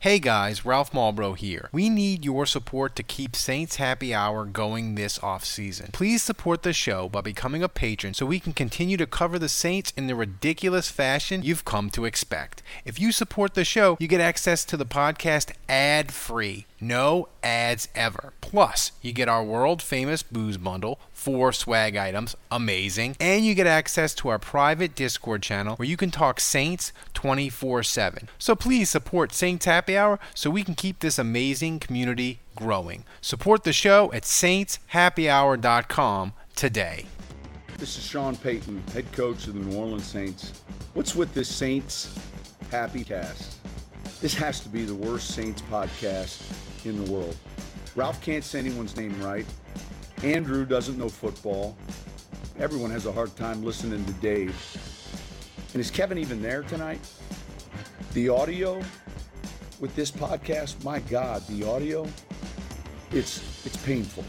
Hey guys, Ralph Malbrough here. We need your support to keep Saints Happy Hour going this off season. Please support the show by becoming a patron so we can continue to cover the Saints in the ridiculous fashion you've come to expect. If you support the show, you get access to the podcast ad free. No ads ever. Plus, you get our world famous booze bundle, four swag items, amazing, and you get access to our private Discord channel where you can talk Saints 24 7. So please support Saints Happy Hour so we can keep this amazing community growing. Support the show at saintshappyhour.com today. This is Sean Payton, head coach of the New Orleans Saints. What's with this Saints Happy Cast? This has to be the worst Saints podcast in the world. Ralph can't say anyone's name right. Andrew doesn't know football. Everyone has a hard time listening to Dave. And is Kevin even there tonight? The audio with this podcast, my God, the audio, it's it's painful.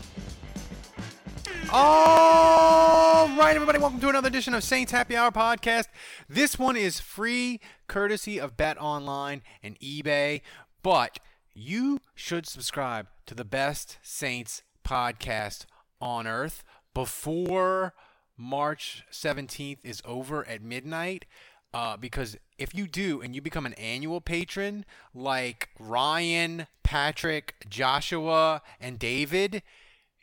All right, everybody, welcome to another edition of Saints Happy Hour podcast. This one is free, courtesy of Bet Online and eBay, but you should subscribe to the best Saints podcast on earth before March 17th is over at midnight. Uh, because if you do and you become an annual patron like Ryan, Patrick, Joshua, and David,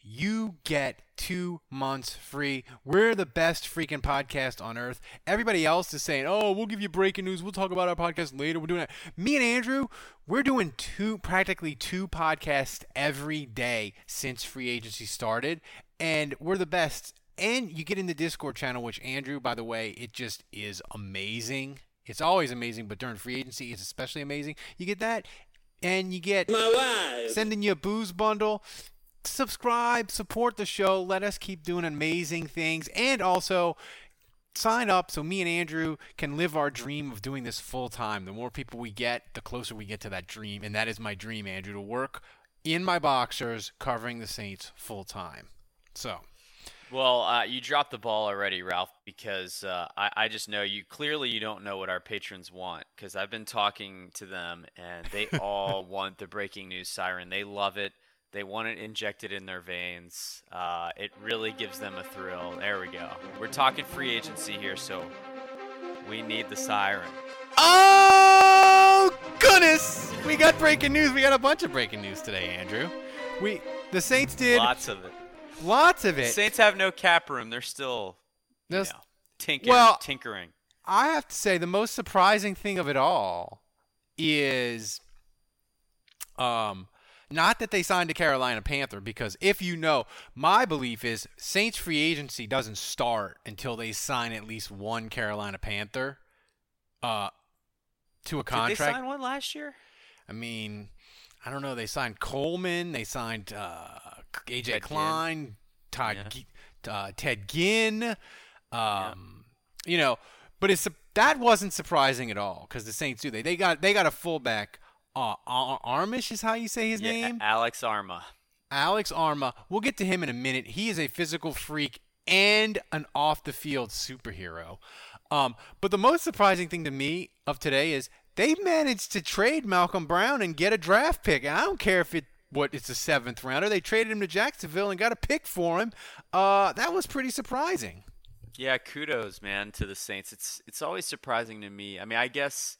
you get two months free. We're the best freaking podcast on earth. Everybody else is saying, "Oh, we'll give you breaking news. We'll talk about our podcast later." We're doing it. Me and Andrew, we're doing two, practically two podcasts every day since free agency started, and we're the best. And you get in the Discord channel, which Andrew, by the way, it just is amazing. It's always amazing, but during free agency, it's especially amazing. You get that, and you get my wife sending you a booze bundle subscribe, support the show, let us keep doing amazing things, and also sign up so me and Andrew can live our dream of doing this full time. The more people we get, the closer we get to that dream, and that is my dream, Andrew, to work in my boxers covering the Saints full time. So. Well, uh, you dropped the ball already, Ralph, because uh, I, I, just know you clearly you don't know what our patrons want because I've been talking to them and they all want the breaking news siren. They love it. They want it injected in their veins. Uh, it really gives them a thrill. There we go. We're talking free agency here, so we need the siren. Oh goodness! We got breaking news. We got a bunch of breaking news today, Andrew. We the Saints did lots of it. Lots of it. Saints have no cap room. They're still you know, tinkering. Well, tinkering. I have to say the most surprising thing of it all is um not that they signed a Carolina Panther, because if you know, my belief is Saints free agency doesn't start until they sign at least one Carolina Panther uh, to a contract. Did they sign one last year? I mean, I don't know. They signed Coleman. They signed uh, AJ Ted Klein, Ginn. Todd, yeah. uh, Ted Ginn. Um, yeah. You know, but it's that wasn't surprising at all because the Saints do they they got they got a fullback uh, Armish is how you say his yeah, name? Alex Armah. Alex Armah. We'll get to him in a minute. He is a physical freak and an off the field superhero. Um, but the most surprising thing to me of today is they managed to trade Malcolm Brown and get a draft pick. And I don't care if it what it's a seventh rounder. They traded him to Jacksonville and got a pick for him. Uh, that was pretty surprising. Yeah, kudos, man, to the Saints. It's it's always surprising to me. I mean, I guess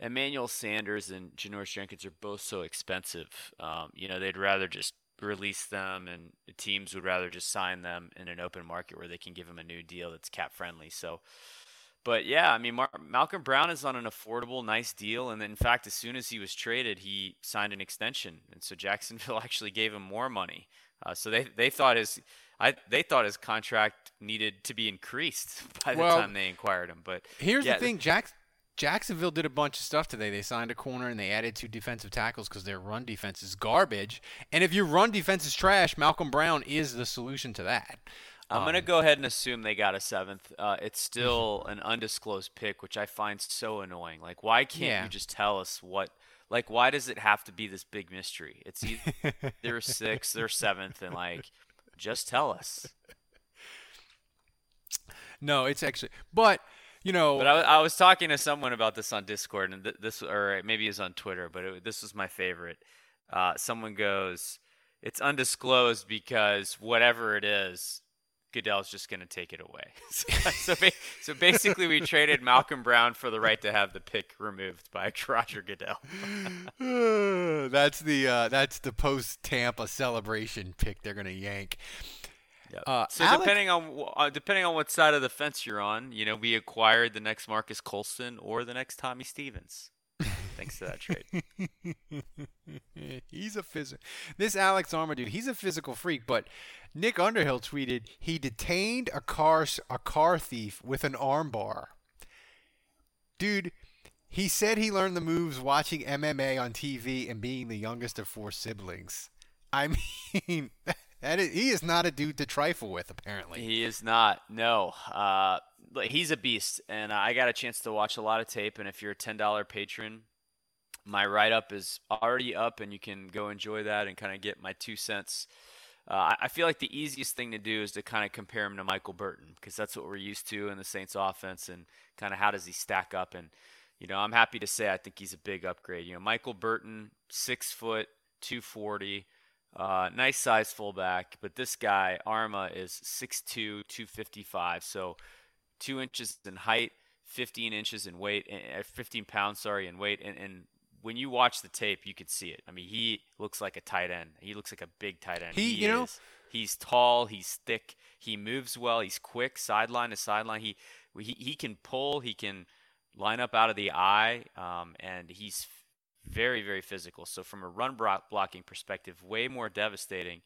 Emmanuel Sanders and Janoris Jenkins are both so expensive. Um, you know, they'd rather just release them, and the teams would rather just sign them in an open market where they can give them a new deal that's cap friendly. So, but yeah, I mean, Mar- Malcolm Brown is on an affordable, nice deal, and in fact, as soon as he was traded, he signed an extension, and so Jacksonville actually gave him more money. Uh, so they they thought his I they thought his contract needed to be increased by the well, time they inquired him. But here's yeah, the thing, Jack Jacksonville did a bunch of stuff today. They signed a corner and they added two defensive tackles because their run defense is garbage. And if your run defense is trash, Malcolm Brown is the solution to that. I'm gonna Um, go ahead and assume they got a seventh. Uh, it's still an undisclosed pick, which I find so annoying. Like, why can't Yeah. you just tell us what? Like, why does it have to be this big mystery? It's either they're sixth, they're seventh, and like, just tell us. No, it's actually, but you know, But I, I was talking to someone about this on Discord, and th- this, or maybe it was on Twitter, but it, this was my favorite. Uh, someone goes, "It's undisclosed because whatever it is, Goodell's just going to take it away." so, ba- so basically, we traded Malcolm Brown for the right to have the pick removed by Roger Goodell. that's the uh, that's the post Tampa celebration pick they're gonna yank. Yep. Uh, so Alex- depending on uh, depending on what side of the fence you're on, you know, we acquired the next Marques Colston or the next Tommy Stevens, thanks to that trade. he's a physical. This Alex Armah dude, he's a physical freak. But Nick Underhill tweeted he detained a car a car thief with an armbar. Dude, he said he learned the moves watching MMA on TV and being the youngest of four siblings. I mean, that is, he is not a dude to trifle with. Apparently, He is not. No. Uh, he's a beast, and I got a chance to watch a lot of tape. And if you're a ten dollar patron, my write up is already up, and you can go enjoy that and kind of get my two cents. Uh, I- feel like the easiest thing to do is to kind of compare him to Michael Burton because that's what we're used to in the Saints offense, and kind of how does he stack up? And you know, I'm happy to say I think he's a big upgrade. You know, Michael Burton, six foot, two forty. Uh, nice size fullback, but this guy Armah is 6'2", 255, so two inches in height, 15 inches in weight, uh, 15 pounds, sorry, in weight. And, and when you watch the tape, you could see it. I mean, he looks like a tight end. He looks like a big tight end. He- you know- he's tall, he's thick, he moves well, he's quick, sideline to sideline. He he he can pull, he can line up out of the eye, um, and he's very very physical. So from a run blocking perspective, way more devastating.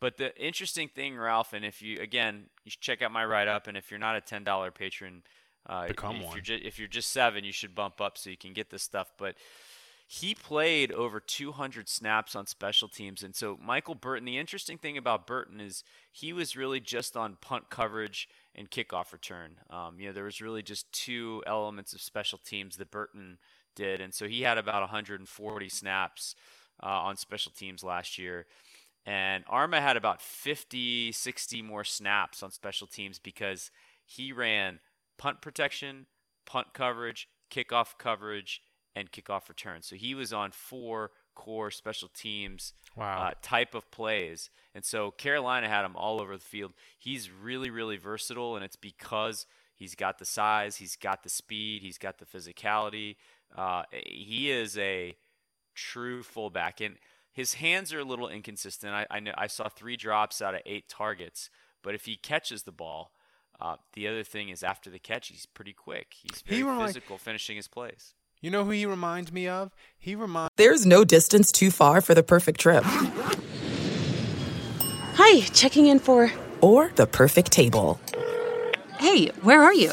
But the interesting thing, Ralph, and if you again, you should check out my write up, and if you're not a ten dollar patron, uh, Become if one. You're ju- if you're just seven, you should bump up so you can get this stuff. But he played over 200 snaps on special teams, and so Michael Burton. The interesting thing about Burton is he was really just on punt coverage and kickoff return. Um, you know, there was really just two elements of special teams that Burton did, and so he had about 140 snaps uh, on special teams last year. And Armah had about 50, 60 more snaps on special teams because he ran punt protection, punt coverage, kickoff coverage, and kickoff return. So he was on four core special teams Wow. uh, type of plays. And so Carolina had him all over the field. He's really, really versatile, and it's because he's got the size, he's got the speed, he's got the physicality. Uh, he is a true fullback, and his hands are a little inconsistent. I, I know I saw three drops out of eight targets, but if he catches the ball, uh, the other thing is after the catch, he's pretty quick. He's He very physical, finishing his plays. you know who he reminds me of? He reminds. There's no distance too far for the perfect trip. Hi, checking in for. Or the perfect table. Hey, where are you?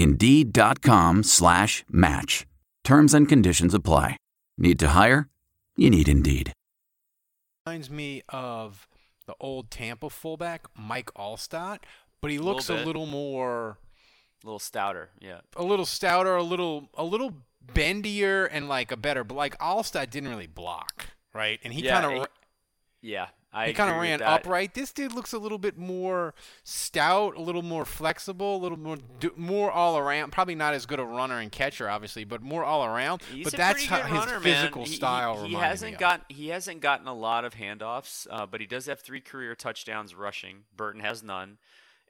Indeed.com slash match. Terms and conditions apply. Need to hire? You need Indeed. reminds me of the old Tampa fullback Mike Alstott, but he looks a bit. little more A little stouter, yeah. A little stouter, a little a little bendier, and like a better like Alstott didn't really block, right? And he Yeah, kind of Yeah, I he kind of ran upright. This dude looks a little bit more stout, a little more flexible, a little more more all around. Probably not as good a runner and catcher, obviously, but more all around. He's but that's how his runner, physical man. Style He, he hasn't got he hasn't gotten a lot of handoffs, uh, but he does have three career touchdowns rushing. Burton has none.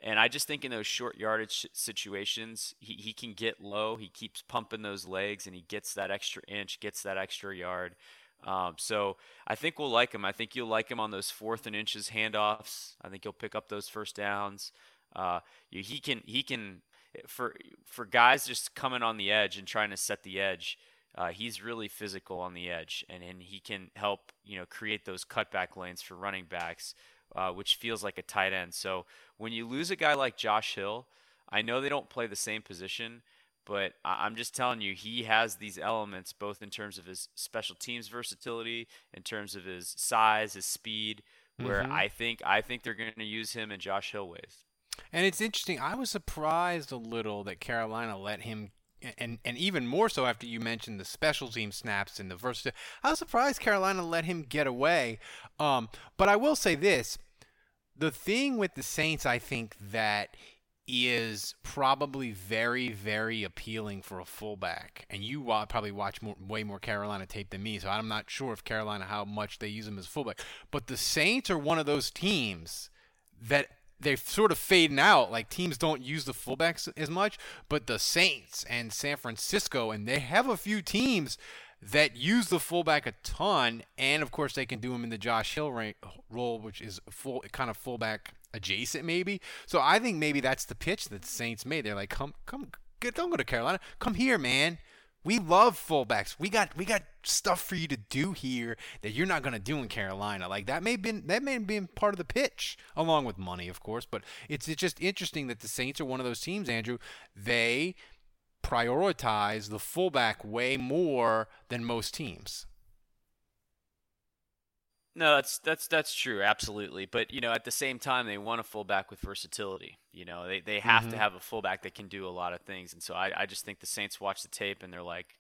And I just think in those short yardage situations, he, he can get low. He keeps pumping those legs, and he gets that extra inch, gets that extra yard. Um, so I think we'll like him. I think you'll like him on those fourth and inches handoffs. I think he'll pick up those first downs. Uh, he can he can for for guys just coming on the edge and trying to set the edge. Uh, he's really physical on the edge, and, and he can help you know create those cutback lanes for running backs, uh, which feels like a tight end. So when you lose a guy like Josh Hill, I know they don't play the same position, but I'm just telling you, he has these elements both in terms of his special teams versatility, in terms of his size, his speed, where Mhm. I think I think they're going to use him in Josh Hill ways. And it's interesting. I was surprised a little that Carolina let him, and and even more so after you mentioned the special team snaps and the versatility. I was surprised Carolina let him get away. Um, but I will say this: the thing with the Saints, I think that is probably very, very appealing for a fullback. And you probably watch more, way more Carolina tape than me, so I'm not sure if Carolina how much they use him as fullback. But the Saints are one of those teams that they're sort of fading out. Like teams don't use the fullbacks as much, but the Saints and San Francisco, and they have a few teams that use the fullback a ton, and of course they can do him in the Josh Hill role, which is full kind of fullback adjacent maybe. So I think maybe that's the pitch that the Saints made. They're like, come, come, don't go to Carolina, come here, man. We love fullbacks. We got we got stuff for you to do here that you're not gonna do in Carolina. Like that may have been that may have been part of the pitch, along with money, of course. But it's, it's just interesting that the Saints are one of those teams, Andrew. They prioritize the fullback way more than most teams. No, that's that's that's true, absolutely. But you know, at the same time, they want a fullback with versatility. You know, they they have Mhm. to have a fullback that can do a lot of things. And so I, I just think the Saints watch the tape and they're like,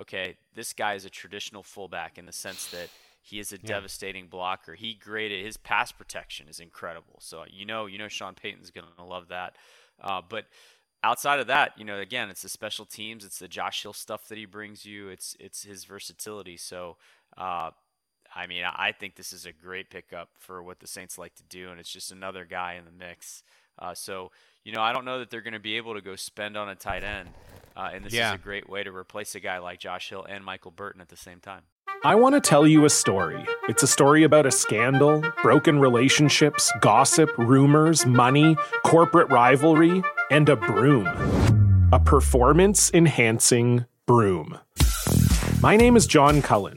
okay, this guy is a traditional fullback in the sense that he is a devastating blocker. He graded his pass protection is incredible. So you know, you know, Sean Payton's gonna love that. Uh, but outside of that, you know, again, it's the special teams, it's the Josh Hill stuff that he brings you, it's it's his versatility. So. Uh, I mean, I think this is a great pickup for what the Saints like to do, and it's just another guy in the mix. Uh, so, you know, I don't know that they're going to be able to go spend on a tight end, uh, and this Yeah. is a great way to replace a guy like Josh Hill and Michael Burton at the same time. I want to tell you a story. It's a story about a scandal, broken relationships, gossip, rumors, money, corporate rivalry, and a broom. A performance enhancing broom. My name is John Cullen.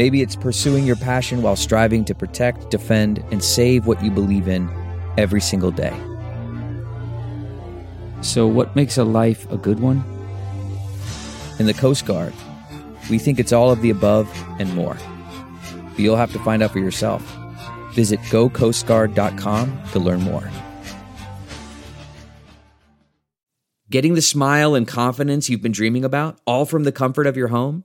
Maybe it's pursuing your passion while striving to protect, defend, and save what you believe in every single day. So, what makes a life a good one? In the Coast Guard, we think it's all of the above and more. But you'll have to find out for yourself. Visit gocoastguard.com to learn more. Getting the smile and confidence you've been dreaming about, all from the comfort of your home,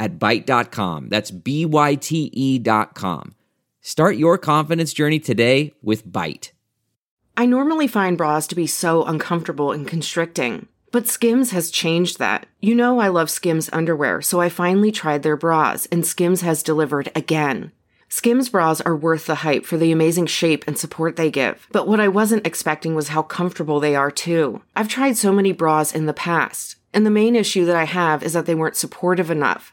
at Byte.com. That's B-Y-T-E dot com. Start your confidence journey today with Byte. I normally find bras to be so uncomfortable and constricting, but Skims has changed that. You know I love Skims underwear, so I finally tried their bras, and Skims has delivered again. Skims bras are worth the hype for the amazing shape and support they give. But what I wasn't expecting was how comfortable they are too. I've tried so many bras in the past, and the main issue that I have is that they weren't supportive enough,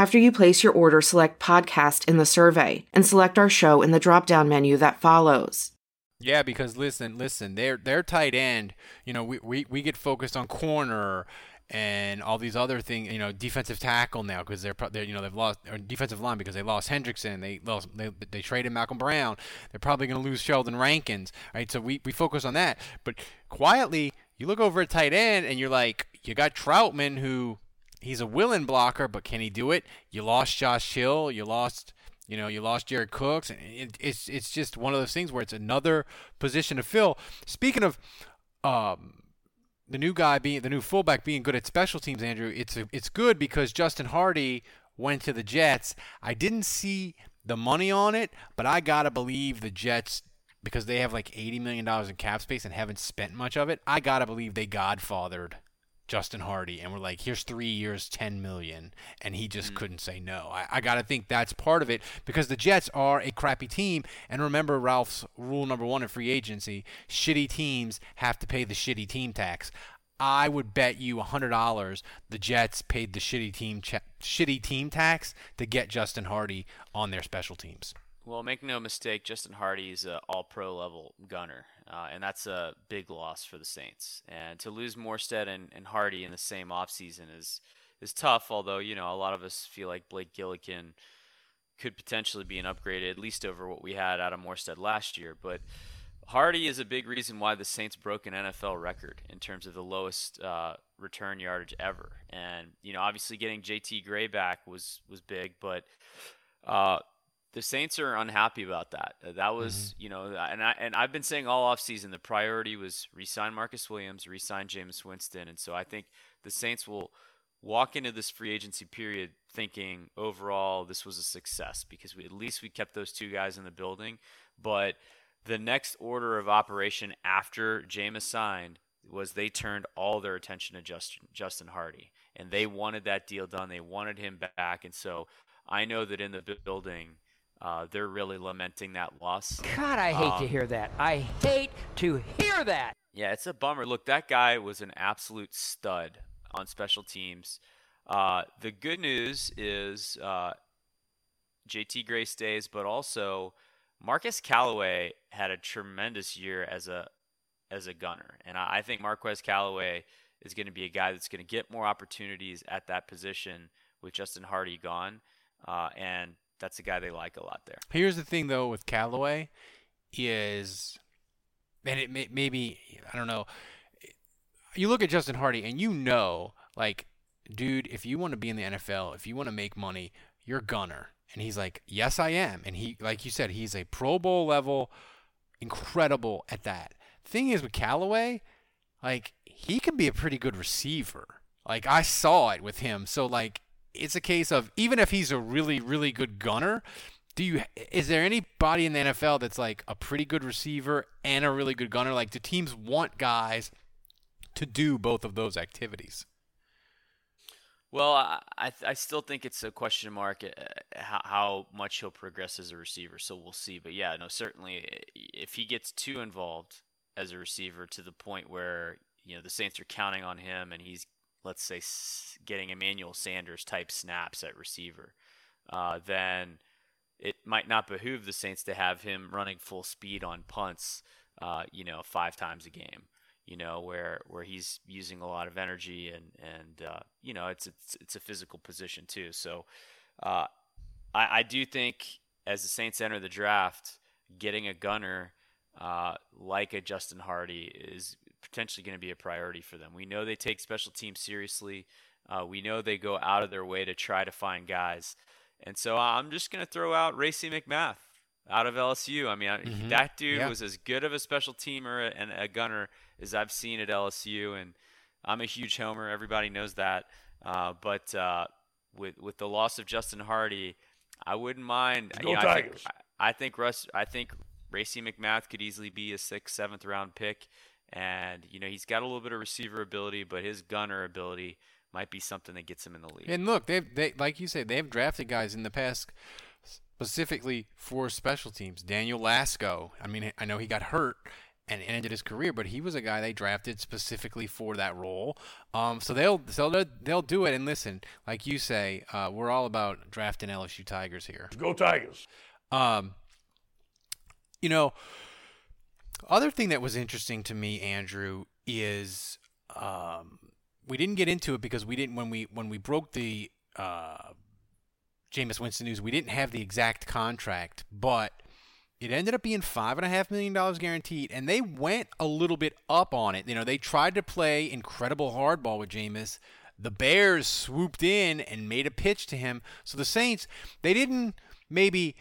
After you place your order, select podcast in the survey and select our show in the drop down menu that follows. Yeah, because listen, listen, they're they're tight end. You know, we, we, we get focused on corner and all these other things, you know, defensive tackle now because they're, they're, you know, they've lost or defensive line because they lost Hendrickson, they lost, they, they traded Malcolm Brown. They're probably going to lose Sheldon Rankins, right? So we, we focus on that. But quietly, you look over at tight end and you're like, you got Trautman who he's a willing blocker, but can he do it? You lost Josh Hill, you lost. You know, you lost Jared Cooks, and it, it's it's just one of those things where it's another position to fill. Speaking of um, the new guy being the new fullback being good at special teams, Andrew, it's a, it's good because Justin Hardy went to the Jets. I didn't see the money on it, but I gotta believe the Jets because they have like eighty million dollars in cap space and haven't spent much of it. I gotta believe they godfathered Justin Hardy and we're like, here's three years, ten million, and he just mm. couldn't say no. I, I gotta think that's part of it because the Jets are a crappy team, and remember Ralph's rule number one in free agency: shitty teams have to pay the shitty team tax. I would bet you hundred dollars the Jets paid the shitty team ch- shitty team tax to get Justin Hardy on their special teams. Well, make no mistake, Justin Hardy is an all-pro level gunner, uh, and that's a big loss for the Saints. And to lose Morstead and, and Hardy in the same offseason is is tough. Although you know a lot of us feel like Blake Gillikin could potentially be an upgrade, at least over what we had out of Morstead last year. But Hardy is a big reason why the Saints broke an NFL record in terms of the lowest uh, return yardage ever. And you know, obviously getting JT Gray back was was big, but uh, the Saints are unhappy about that. Uh, that was, mm-hmm. you know, and I and I've been saying all offseason the priority was resign Marcus Williams, resign Jameis Winston, and so I think the Saints will walk into this free agency period thinking overall this was a success because we, at least we kept those two guys in the building. But the next order of operation after Jameis signed was they turned all their attention to Justin Justin Hardy, and they wanted that deal done. They wanted him back, and so I know that in the building uh, they're really lamenting that loss. God, I hate um, to hear that. I hate to hear that. Yeah, it's a bummer. Look, that guy was an absolute stud on special teams. Uh, the good news is uh, JT Gray stays, but also Marquez Callaway had a tremendous year as a as a gunner, and I, I think Marquez Callaway is going to be a guy that's going to get more opportunities at that position with Justin Hardy gone. Uh, and that's a guy they like a lot there. Here's the thing though with Callaway is, and it may, maybe I don't know. You look at Justin Hardy and you know, like, dude, if you want to be in the NFL, if you want to make money, you're gunner. And he's like, yes, I am. And he, like you said, he's a Pro Bowl level, incredible at that. Thing is with Callaway, like he can be a pretty good receiver. Like I saw it with him. So like it's a case of even if he's a really really good gunner, do you is there anybody in the NFL that's like a pretty good receiver and a really good gunner? Like do teams want guys to do both of those activities? Well, I, I still think it's a question mark uh, how, how much he'll progress as a receiver. So we'll see. But yeah, no, certainly if he gets too involved as a receiver to the point where you know the Saints are counting on him and he's let's say, getting Emmanuel Sanders type snaps at receiver, uh, then it might not behoove the Saints to have him running full speed on punts, uh, you know, five times a game. You know, where where he's using a lot of energy and and uh, you know it's it's it's a physical position too. So uh, I, I do think as the Saints enter the draft, getting a gunner uh, like a Justin Hardy is potentially going to be a priority for them. We know they take special teams seriously. Uh, we know they go out of their way to try to find guys. And so I'm just going to throw out Racey McMath out of LSU. I mean, mm-hmm. that dude yeah. was as good of a special teamer and a gunner as I've seen at LSU. And I'm a huge homer. Everybody knows that. Uh, but uh, with with the loss of Justin Hardy, I wouldn't mind. Go you know, Tigers. I think, I think Russ. I think Racey McMath could easily be a sixth, seventh round pick. And you know he's got a little bit of receiver ability, but his gunner ability might be something that gets him in the league. And look, they've they like you said, they've drafted guys in the past specifically for special teams. Daniel Lasco. I mean, I know he got hurt and ended his career, but he was a guy they drafted specifically for that role. Um, so they'll so they'll they'll do it. And listen, like you say, uh, we're all about drafting LSU Tigers here. Go Tigers. Um, you know, other thing that was interesting to me, Andrew, is um, we didn't get into it because we didn't when we when we broke the uh, Jameis Winston news. We didn't have the exact contract, but it ended up being five and a half million dollars guaranteed, and they went a little bit up on it. You know, they tried to play incredible hardball with Jameis. The Bears swooped in and made a pitch to him. So the Saints, they didn't maybe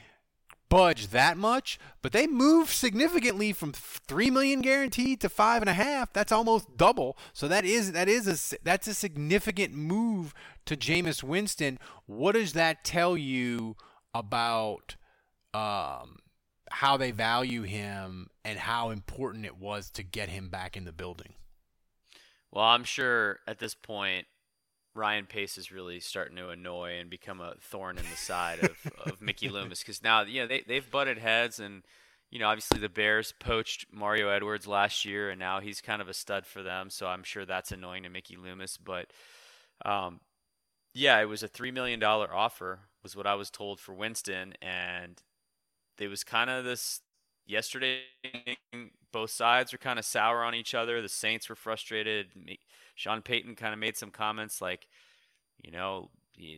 budge that much, but they moved significantly from three million guaranteed to five and a half. That's almost double. So that is that is a that's a significant move to Jameis Winston. What does that tell you about um, how they value him and how important it was to get him back in the building? Well, I'm sure at this point Ryan Pace is really starting to annoy and become a thorn in the side of, of Mickey Loomis because now you know they they've butted heads and you know obviously the Bears poached Mario Edwards last year and now he's kind of a stud for them so I'm sure that's annoying to Mickey Loomis but um, yeah it was a three million dollar offer was what I was told for Winston and it was kind of this yesterday both sides were kind of sour on each other the Saints were frustrated Sean Payton kind of made some comments like, you know,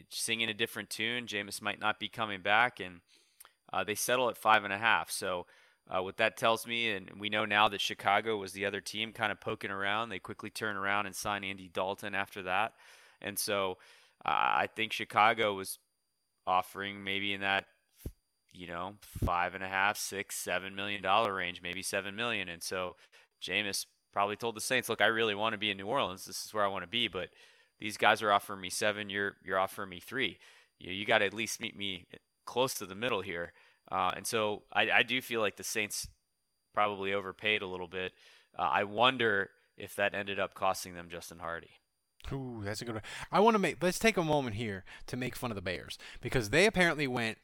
singing a different tune. Jameis might not be coming back, and uh, they settle at five and a half. So, uh, what that tells me, and we know now that Chicago was the other team kind of poking around. They quickly turn around and sign Andy Dalton after that, and so uh, I think Chicago was offering maybe in that you know five and a half, six, seven million dollar range, maybe seven million, and so Jameis probably told the Saints, "Look, I really want to be in New Orleans. This is where I want to be, but these guys are offering me seven. You're you're offering me three. You you got to at least meet me close to the middle here." Uh, and so I, I do feel like the Saints probably overpaid a little bit. Uh, I wonder if that ended up costing them Justin Hardy. Ooh, that's a good one. I want to make. Let's take a moment here to make fun of the Bears because they apparently went.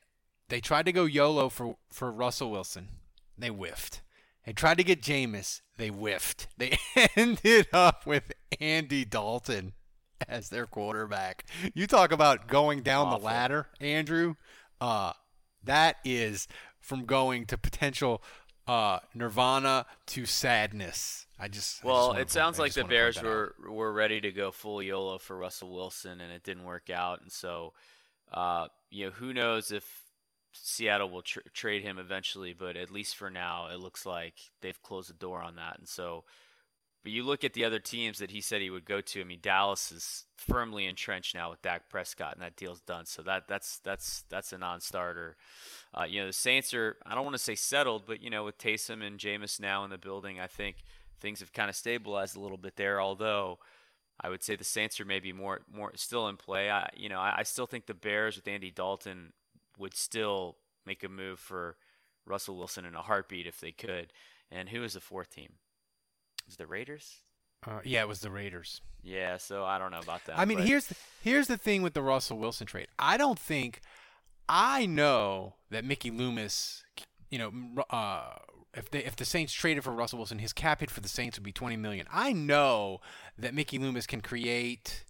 They tried to go YOLO for for Russell Wilson. They whiffed. They tried to get Jameis. They whiffed. They ended up with Andy Dalton as their quarterback. You talk about going down Awful. the ladder, Andrew. Uh, that is from going to potential uh, nirvana to sadness. I just well, I just it sounds like the Bears were out. were ready to go full YOLO for Russell Wilson, and it didn't work out. And so, uh, you know, who knows if Seattle will tr- trade him eventually, but at least for now, it looks like they've closed the door on that. And so, but you look at the other teams that he said he would go to. I mean, Dallas is firmly entrenched now with Dak Prescott, and that deal's done. So that that's that's that's a non-starter. Uh, you know, the Saints are I don't want to say settled, but you know, with Taysom and Jameis now in the building, I think things have kind of stabilized a little bit there. Although I would say the Saints are maybe more more still in play. I you know I, I still think the Bears with Andy Dalton would still make a move for Russell Wilson in a heartbeat if they could. And who was the fourth team? Was the Raiders? Uh, yeah, it was the Raiders. Yeah, so I don't know about that. I mean, here's the, here's the thing with the Russell Wilson trade. I don't think I know that Mickey Loomis, you know, uh, if they if the Saints traded for Russell Wilson, his cap hit for the Saints would be 20 million. I know that Mickey Loomis can create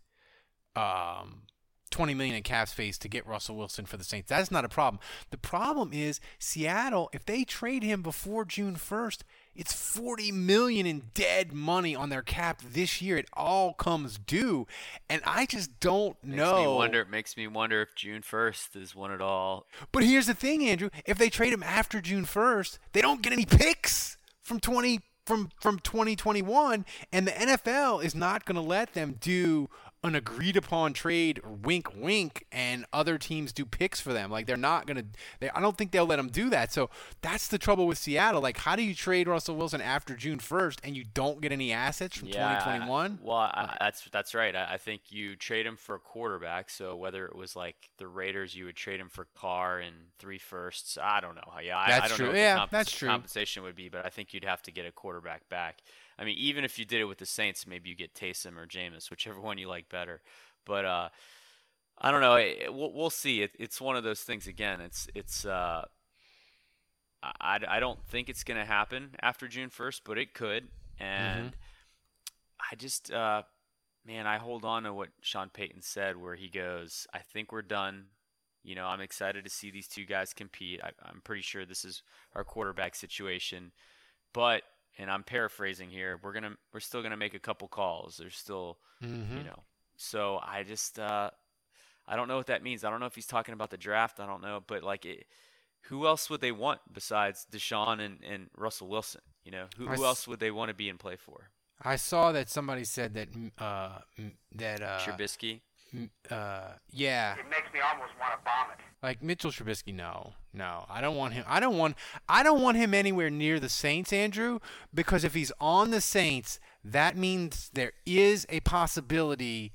um, 20 million in cap space to get Russell Wilson for the Saints. That's not a problem. The problem is Seattle, if they trade him before June 1st, it's 40 million in dead money on their cap this year. It all comes due, and I just don't makes know. Me wonder, it makes me wonder if June 1st is one at all. But here's the thing, Andrew. If they trade him after June 1st, they don't get any picks from 20 from from 2021, and the NFL is not going to let them do an agreed upon trade, wink, wink, and other teams do picks for them. Like they're not gonna. They, I don't think they'll let them do that. So that's the trouble with Seattle. Like, how do you trade Russell Wilson after June first and you don't get any assets from yeah, 2021? well, I, that's that's right. I, I, think you trade him for a quarterback. So whether it was like the Raiders, you would trade him for Carr and three firsts. I don't know. Yeah, that's I, I don't true. know yeah, comp- that's true. Compensation would be, but I think you'd have to get a quarterback back. I mean, even if you did it with the Saints, maybe you get Taysom or Jameis, whichever one you like better. But uh, I don't know. It, we'll, we'll see. It, it's one of those things. Again, it's it's. Uh, I, I don't think it's going to happen after June 1st, but it could. And mm-hmm. I just, uh, man, I hold on to what Sean Payton said, where he goes, "I think we're done." You know, I'm excited to see these two guys compete. I, I'm pretty sure this is our quarterback situation, but and I'm paraphrasing here. We're gonna we're still gonna make a couple calls. There's still mm-hmm. you know. So I just uh, I don't know what that means. I don't know if he's talking about the draft. I don't know, but like it, who else would they want besides Deshaun and, and Russell Wilson? You know, who, who else would they want to be in play for? I saw that somebody said that uh, that uh, Trubisky. Uh, yeah. It makes me almost want to vomit. Like Mitchell Trubisky, no, no, I don't want him. I don't want. I don't want him anywhere near the Saints, Andrew, because if he's on the Saints, that means there is a possibility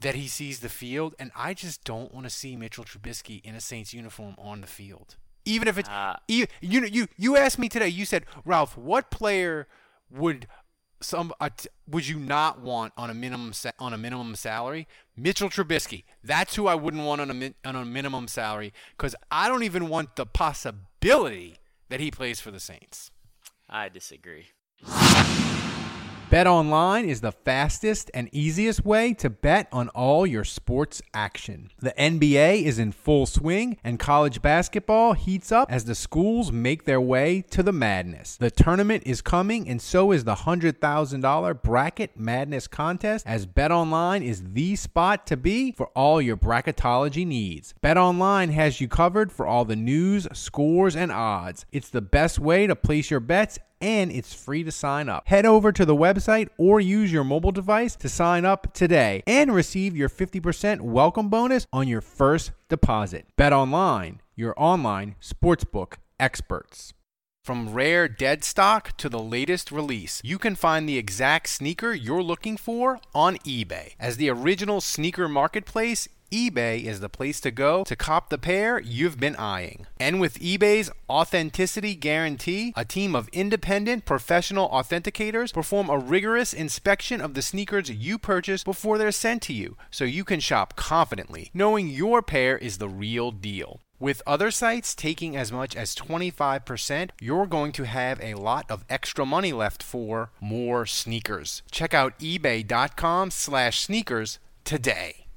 that he sees the field, and I just don't want to see Mitchell Trubisky in a Saints uniform on the field. Even if it's uh, you, you you you asked me today. You said, Ralph, what player would some uh, would you not want on a minimum sa- on a minimum salary? Mitchell Trubisky. That's who I wouldn't want on a min- on a minimum salary because I don't even want the possibility that he plays for the Saints. I disagree. Bet online is the fastest and easiest way to bet on all your sports action. The NBA is in full swing and college basketball heats up as the schools make their way to the madness. The tournament is coming and so is the $100,000 Bracket Madness contest as Bet online is the spot to be for all your bracketology needs. Bet online has you covered for all the news, scores, and odds. It's the best way to place your bets and it's free to sign up. Head over to the website or use your mobile device to sign up today and receive your 50% welcome bonus on your first deposit. Bet online, your online sportsbook experts. From rare dead stock to the latest release, you can find the exact sneaker you're looking for on eBay. As the original sneaker marketplace, eBay is the place to go to cop the pair you've been eyeing. And with eBay's authenticity guarantee, a team of independent professional authenticators perform a rigorous inspection of the sneakers you purchase before they're sent to you, so you can shop confidently, knowing your pair is the real deal. With other sites taking as much as 25%, you're going to have a lot of extra money left for more sneakers. Check out ebay.com slash sneakers today.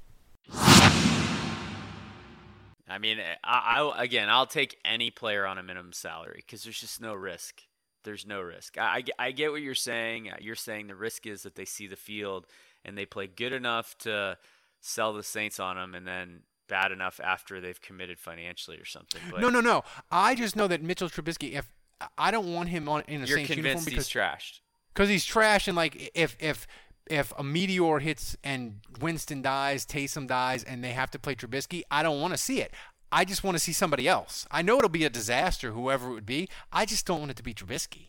I mean, eh, I, I again, I'll take any player on a minimum salary because there's just no risk. There's no risk. I, I, I get what you're saying. Uh, you're saying the risk is that they see the field and they play good enough to sell the Saints on them, and then bad enough after they've committed financially or something. But no, no, no. I just know that Mitchell Trubisky. If I don't want him on in a Saints uniform because he's trashed. Because he's trash, and like if if if a meteor hits and Winston dies, Taysom dies, and they have to play Trubisky, I don't want to see it. I just want to see somebody else. I know it'll be a disaster, whoever it would be. I just don't want it to be Trubisky.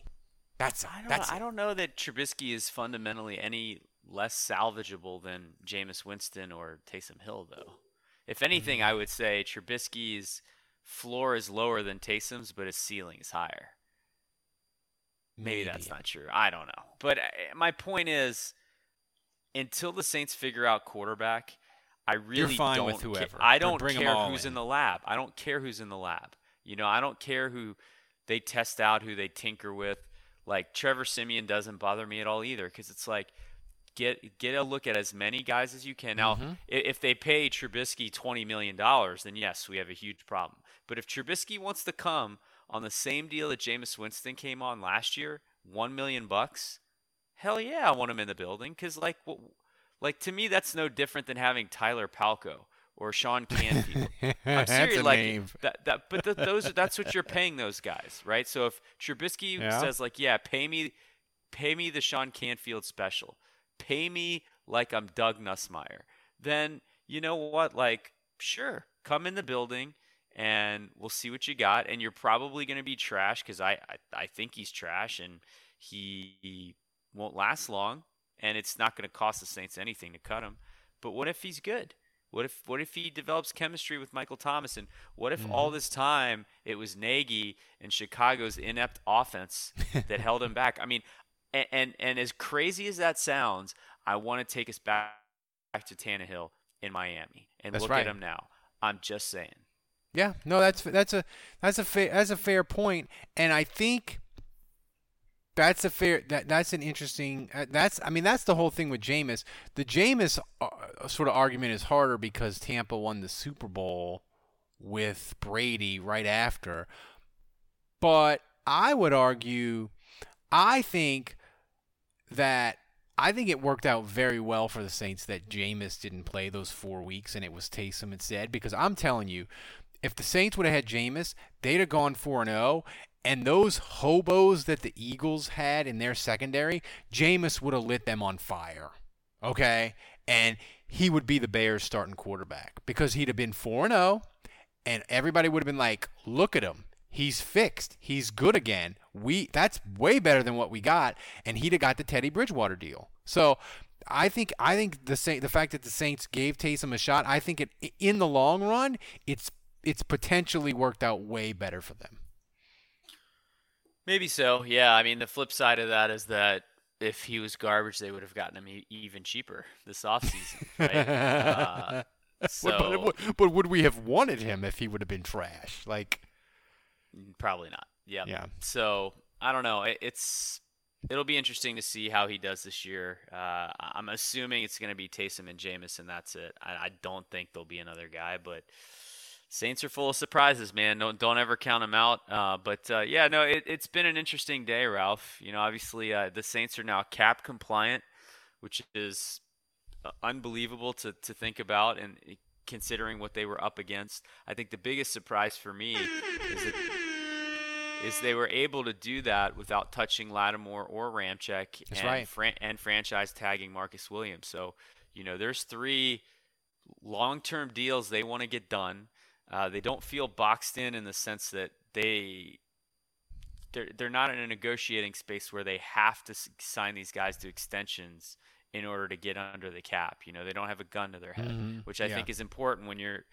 That's I don't, that's. I don't know that Trubisky is fundamentally any less salvageable than Jameis Winston or Taysom Hill, though. If anything, I would say Trubisky's floor is lower than Taysom's, but his ceiling is higher. Maybe, Maybe. that's not true. I don't know. But uh, my point is, until the Saints figure out quarterback, I really You're fine don't with whoever. Ca- I don't bring care who's in. in the lab. I don't care who's in the lab. You know, I don't care who they test out, who they tinker with. Like Trevor Siemian doesn't bother me at all either, because it's like get get a look at as many guys as you can. Now, Mhm. if they pay Trubisky twenty million dollars, then yes, we have a huge problem. But if Trubisky wants to come on the same deal that Jameis Winston came on last year, one million bucks, hell yeah, I want him in the building. Because like, like to me, that's no different than having Tyler Palko or Sean Canfield. I'm serious, like name. that. That, but th those that's what you're paying those guys, right? So if Trubisky Yeah. says like, yeah, pay me, pay me the Sean Canfield special, pay me like I'm Doug Nussmeier, then you know what? Like, sure, come in the building and we'll see what you got. And you're probably going to be trash because I, I I think he's trash and he won't last long, and it's not going to cost the Saints anything to cut him. But what if he's good? What if what if he develops chemistry with Michael Thomas? And what if all mm-hmm. this time it was Nagy and Chicago's inept offense that held him back? I mean, and, and and as crazy as that sounds, I want to take us back back to Tannehill in Miami and That's look right. at him now. I'm just saying. Yeah, no, that's that's a that's a fair that's a fair point, and I think that's a fair that that's an interesting uh, that's I mean that's the whole thing with Jameis. The Jameis uh, sort of argument is harder because Tampa won the Super Bowl with Brady right after, but I would argue, I think that I think it worked out very well for the Saints that Jameis didn't play those four weeks and it was Taysom instead. Because I'm telling you, if the Saints would have had Jameis, they'd have gone 4 0. And those hobos that the Eagles had in their secondary, Jameis would have lit them on fire. Okay? And he would be the Bears starting quarterback because he'd have been 4 0 and everybody would have been like, "Look at him. He's fixed. He's good again. We that's way better than what we got." And he'd have got the Teddy Bridgewater deal. So, I think I think the the fact that the Saints gave Taysom a shot, I think it in the long run, it's it's potentially worked out way better for them. Maybe so. Yeah. I mean, the flip side of that is that if he was garbage, they would have gotten him e- even cheaper this offseason. Right? uh, so but, but, but would we have wanted him if he would have been trash? Like, probably not. Yep. Yeah. So I don't know. It, it's it'll be interesting to see how he does this year. Uh, I'm assuming it's going to be Taysom and Jameis, and that's it. I, I don't think there'll be another guy, but. Saints are full of surprises, man. Don't don't ever count them out. Uh, but uh, yeah, no, it, it's been an interesting day, Ralph. You know, obviously uh, the Saints are now cap compliant, which is uh, unbelievable to to think about, and considering what they were up against. I think the biggest surprise for me is that is they were able to do that without touching Lattimore or Ramczyk That's and, right. fran- and franchise tagging Marcus Williams. So, you know, there's three long-term deals they want to get done. Uh, they don't feel boxed in in the sense that they they're they're not in a negotiating space where they have to sign these guys to extensions in order to get under the cap. You know, they don't have a gun to their head, Mhm. which I Yeah. think is important when you're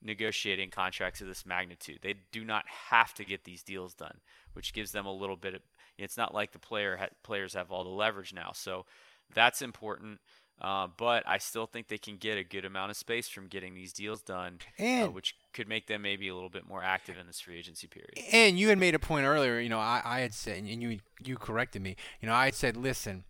negotiating contracts of this magnitude. They do not have to get these deals done, which gives them a little bit of. It's not like the player ha- players have all the leverage now, so that's important. Uh, but I still think they can get a good amount of space from getting these deals done, uh, which could make them maybe a little bit more active in this free agency period. And you had made a point earlier. You know, I, I had said, and you you corrected me. You know, I had said, listen,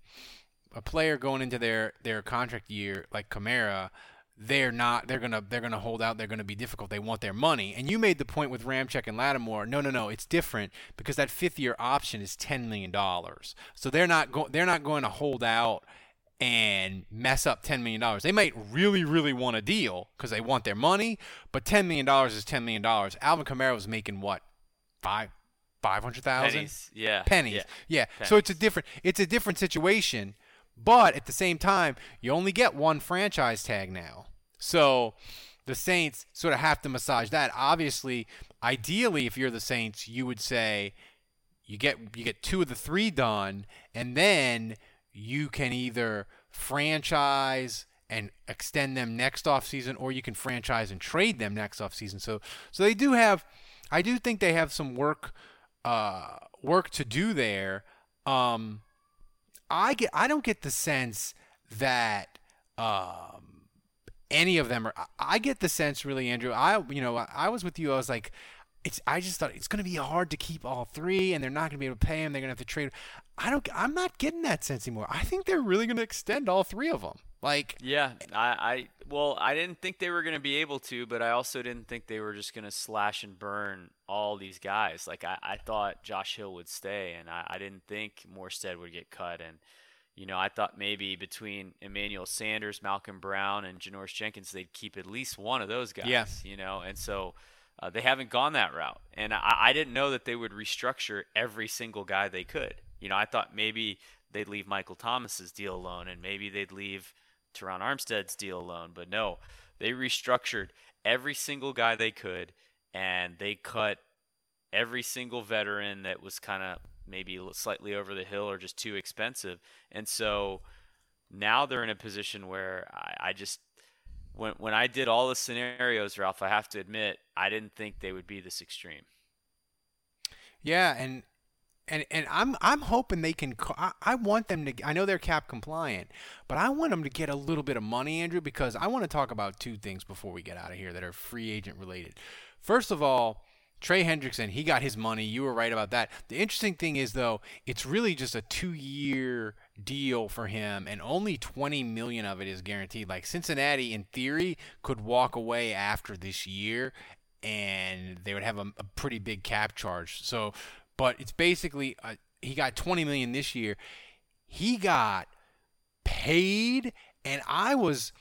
a player going into their their contract year like Kamara, they're not. They're gonna they're gonna hold out. They're gonna be difficult. They want their money. And you made the point with Ramczyk and Lattimore. No, no, no. It's different because that fifth year option is ten million dollars. So they're not going. They're not going to hold out and mess up $10 million. They might really, really want a deal because they want their money, but $10 million is $10 million. Alvin Kamara was making what? Five? 500,000? Pennies, yeah, Pennies. yeah, Yeah. So it's a different it's a different situation, but at the same time, you only get one franchise tag now. So the Saints sort of have to massage that. Obviously, ideally if you're the Saints, you would say you get you get two of the three done and then you can either franchise and extend them next offseason or you can franchise and trade them next offseason. So so they do have I do think they have some work uh work to do there. Um I get I don't get the sense that um any of them are I- I get the sense really Andrew I you know I was with you I was like it's I just thought it's going to be hard to keep all three, and they're not going to be able to pay him. They're going to have to trade. I don't. I'm not getting that sense anymore. I think they're really going to extend all three of them. Like yeah, I, I well, I didn't think they were going to be able to, but I also didn't think they were just going to slash and burn all these guys. Like I, I thought Josh Hill would stay, and I, I didn't think Morstead would get cut. And you know, I thought maybe between Emmanuel Sanders, Malcolm Brown, and Janoris Jenkins, they'd keep at least one of those guys. Yeah. You know, and so uh, they haven't gone that route. And I, I didn't know that they would restructure every single guy they could. You know, I thought maybe they'd leave Michael Thomas's deal alone, and maybe they'd leave Terron Armstead's deal alone. But no, they restructured every single guy they could, and they cut every single veteran that was kind of maybe slightly over the hill or just too expensive. And so now they're in a position where I, I just when when I did all the scenarios, Ralph, I have to admit I didn't think they would be this extreme. Yeah, and and and I'm I'm hoping they can. I, I want them to. I know they're cap compliant, but I want them to get a little bit of money, Andrew, because I want to talk about two things before we get out of here that are free agent related. First of all, Trey Hendrickson, he got his money. You were right about that. The interesting thing is though, it's really just a two-year deal for him, and only 20 million of it is guaranteed. Like Cincinnati, in theory, could walk away after this year, and they would have a, a pretty big cap charge. So but it's basically uh, he got 20 million this year. He got paid, and I was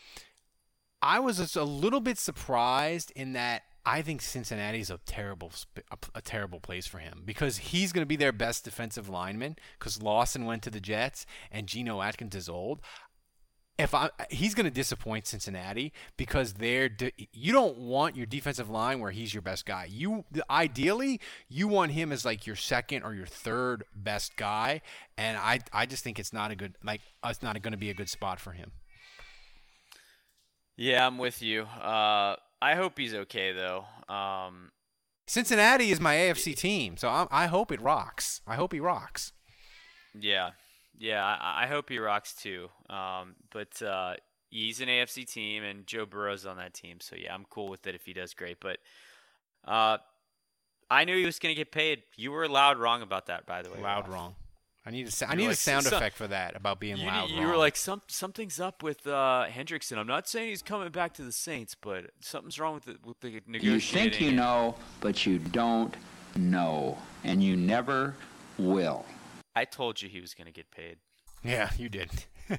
I was a little bit surprised in that I think Cincinnati's a terrible a, a terrible place for him because he's going to be their best defensive lineman because Lawson went to the Jets and Geno Atkins is old if I he's going to disappoint Cincinnati because they're you don't want your defensive line where he's your best guy. You ideally you want him as like your second or your third best guy, and I I just think it's not a good like it's not going to be a good spot for him. Yeah, I'm with you. Uh, I hope he's okay though. Um, Cincinnati is my AFC team, so I, I hope it rocks. I hope he rocks. Yeah, yeah, I, I hope he rocks too. Um, but uh, he's an AFC team, and Joe Burrow's on that team. So yeah, I'm cool with it if he does great. But uh, I knew he was going to get paid. You were loud wrong about that, by the way. Loud Ralph. wrong. I need a, I need like, a sound some, effect for that about being you, loud. You wrong. were like, some something's up with uh, Hendrickson. I'm not saying he's coming back to the Saints, but something's wrong with the with the negotiating. You think you know, but you don't know, and you never will. I told you he was going to get paid. Yeah, you did.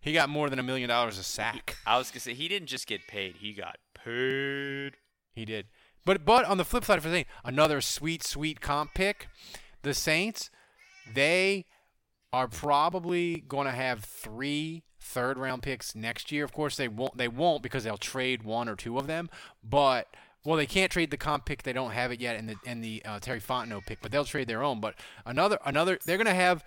he got more than a million dollars a sack. I was going to say he didn't just get paid; he got paid. He did. But but on the flip side of the thing, another sweet sweet comp pick. The Saints, they are probably going to have three third round picks next year. Of course, they won't. They won't because they'll trade one or two of them. But well, they can't trade the comp pick; they don't have it yet, and the and the uh, Terry Fontenot pick, but they'll trade their own. But another another, they're gonna have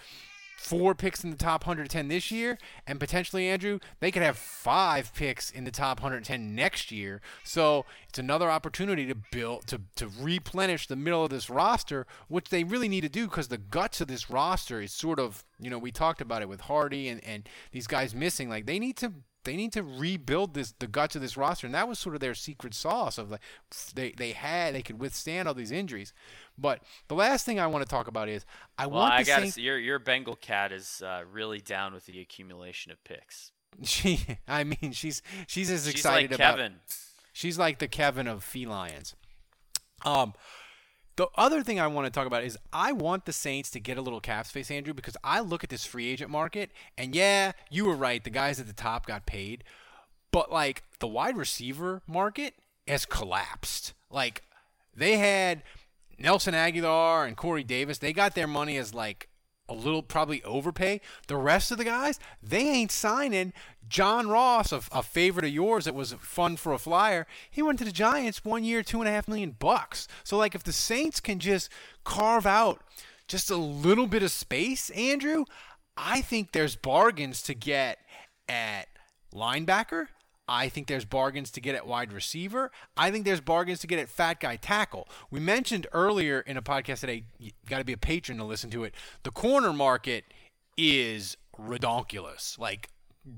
four picks in the top 110 this year, and potentially Andrew, they could have five picks in the top 110 next year. So it's another opportunity to build to to replenish the middle of this roster, which they really need to do because the guts of this roster is sort of you know we talked about it with Hardy and and these guys missing. Like they need to they need to rebuild this the guts of this roster, and that was sort of their secret sauce of like they they had they could withstand all these injuries. But the last thing I want to talk about is I well, want. I got to your your Bengal cat is uh, really down with the accumulation of picks. She, I mean, she's she's as she's excited like about. Kevin. She's like the Kevin of felines. Um, the other thing I want to talk about is I want the Saints to get a little cap space, Andrew, because I look at this free agent market, and yeah, you were right. The guys at the top got paid, but like the wide receiver market has collapsed. Like they had Nelson Agholor and Corey Davis, they got their money as like a little probably overpay. The rest of the guys, they ain't signing. John Ross, a, a, favorite of yours that was fun for a flyer, he went to the Giants one year, two and a half million bucks. So like if the Saints can just carve out just a little bit of space, Andrew, I think there's bargains to get at linebacker. I think there's bargains to get at wide receiver. I think there's bargains to get at fat guy tackle. We mentioned earlier in a podcast today, you got to be a patron to listen to it. The corner market is redonkulous. Like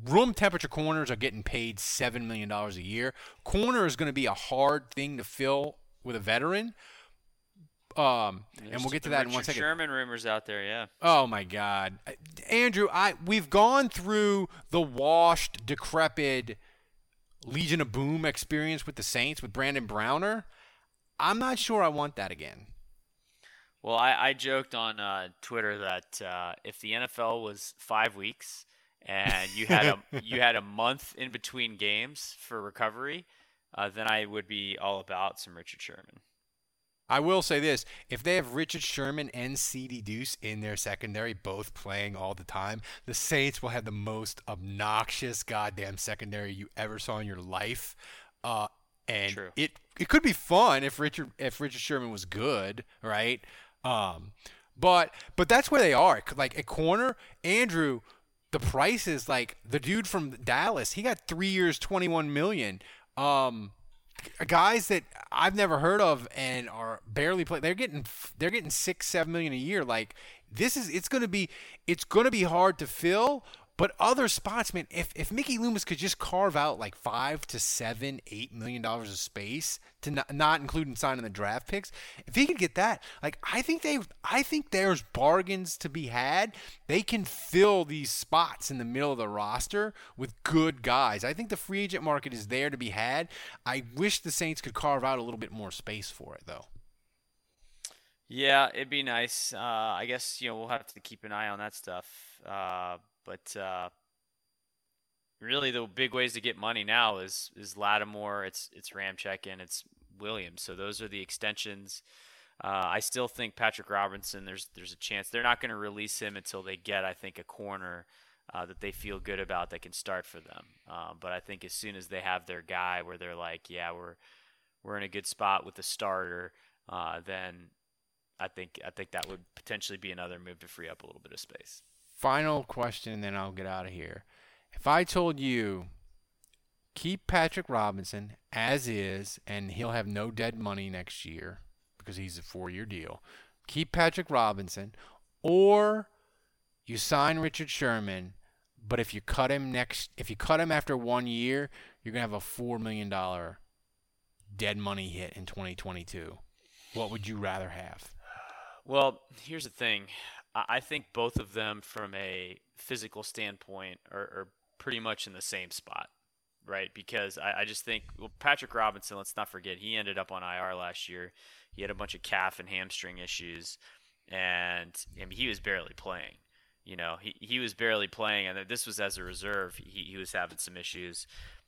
room temperature corners are getting paid $7 million a year. Corner is going to be a hard thing to fill with a veteran, Um, There's and we'll get to that in one second. Sherman rumors out there, yeah. Oh my God, Andrew, I we've gone through the washed, decrepit Legion of Boom experience with the Saints with Brandon Browner. I'm not sure I want that again. Well, I, I joked on uh, Twitter that uh, if the NFL was five weeks and you had a you had a month in between games for recovery, uh, then I would be all about some Richard Sherman. I will say this: if they have Richard Sherman and C.D. Deuce in their secondary, both playing all the time, the Saints will have the most obnoxious goddamn secondary you ever saw in your life. Uh, and True. it it could be fun if Richard if Richard Sherman was good, right? Um, but but that's where they are. Like at corner, Andrew, the price is like the dude from Dallas. He got three years, twenty one million. Um, guys that I've never heard of and are barely playing. They're getting they're getting six seven million a year. Like this is it's gonna be it's gonna be hard to fill. But other spots, man, if, if Mickey Loomis could just carve out like five to seven, eight million dollars of space to not, not including signing the draft picks, if he could get that, like I think they, I think there's bargains to be had. They can fill these spots in the middle of the roster with good guys. I think the free agent market is there to be had. I wish the Saints could carve out a little bit more space for it, though. Yeah, it'd be nice. Uh, I guess you know we'll have to keep an eye on that stuff. Uh, but uh, really, the big ways to get money now is is Lattimore, it's it's Ramczyk, and it's Williams. So those are the extensions. Uh, I still think Patrick Robinson. There's there's a chance they're not going to release him until they get, I think, a corner uh, that they feel good about that can start for them. Uh, but I think as soon as they have their guy where they're like, yeah, we're we're in a good spot with the starter, uh, then I think I think that would potentially be another move to free up a little bit of space. Final question, and then I'll get out of here. If I told you keep Patrick Robinson as is, and he'll have no dead money next year because he's a four-year deal. Keep Patrick Robinson, or you sign Richard Sherman, but if you cut him next, if you cut him after one year, you're gonna have a four million dollar dead money hit in 2022. What would you rather have? Well, here's the thing. I think both of them, from a physical standpoint, are, are pretty much in the same spot, right? Because I, I, just think, well, Patrick Robinson, let's not forget, he ended up on IR last year. He had a bunch of calf and hamstring issues, and I mean, he was barely playing. You know, he, he was barely playing, and this was as a reserve. He, he was having some issues.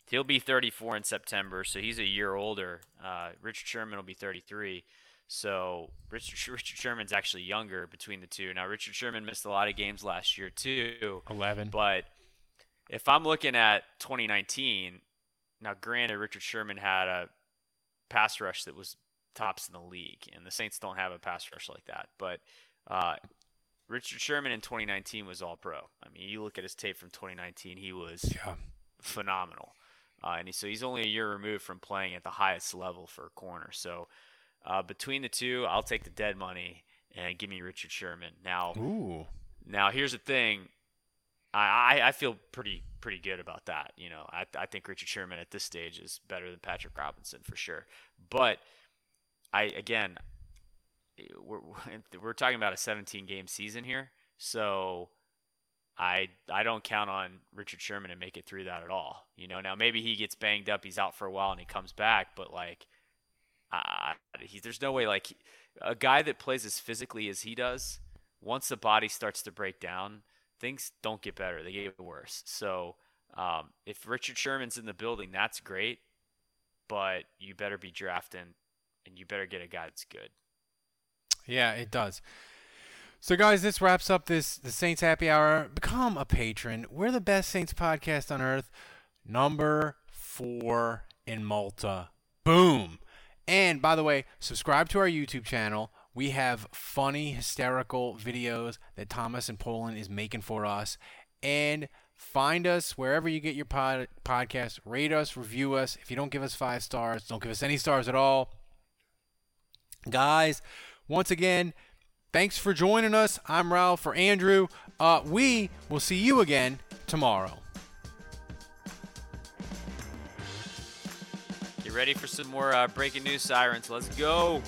He'll be 34 in September, so he's a year older. Uh, Richard Sherman will be 33. So Richard, Richard Sherman's actually younger between the two. Now Richard Sherman missed a lot of games last year too. Eleven. But if I'm looking at 2019, now granted Richard Sherman had a pass rush that was tops in the league, and the Saints don't have a pass rush like that. But uh, Richard Sherman in 2019 was all pro. I mean, you look at his tape from 2019, he was yeah. phenomenal. Uh, and he, so he's only a year removed from playing at the highest level for a corner. So uh, between the two, I'll take the dead money and give me Richard Sherman. Now, Ooh. now here's the thing. I, I, I feel pretty pretty good about that. You know, I, I think Richard Sherman at this stage is better than Patrick Robinson for sure. But I again, we're we're talking about a 17 game season here, so I I don't count on Richard Sherman to make it through that at all. You know, now maybe he gets banged up, he's out for a while, and he comes back, but like uh, he, there's no way like a guy that plays as physically as he does. Once the body starts to break down, things don't get better; they get worse. So um, if Richard Sherman's in the building, that's great, but you better be drafting, and you better get a guy that's good. Yeah, it does. So, guys, this wraps up this the Saints Happy Hour. Become a patron. We're the best Saints podcast on earth. Number four in Malta. Boom. And by the way, subscribe to our YouTube channel. We have funny, hysterical videos that Thomas and Poland is making for us. And find us wherever you get your pod, podcast. Rate us, review us. If you don't give us five stars, don't give us any stars at all. Guys, once again, thanks for joining us. I'm Ralph for Andrew. Uh, we will see you again tomorrow. Ready for some more uh, breaking news sirens. Let's go.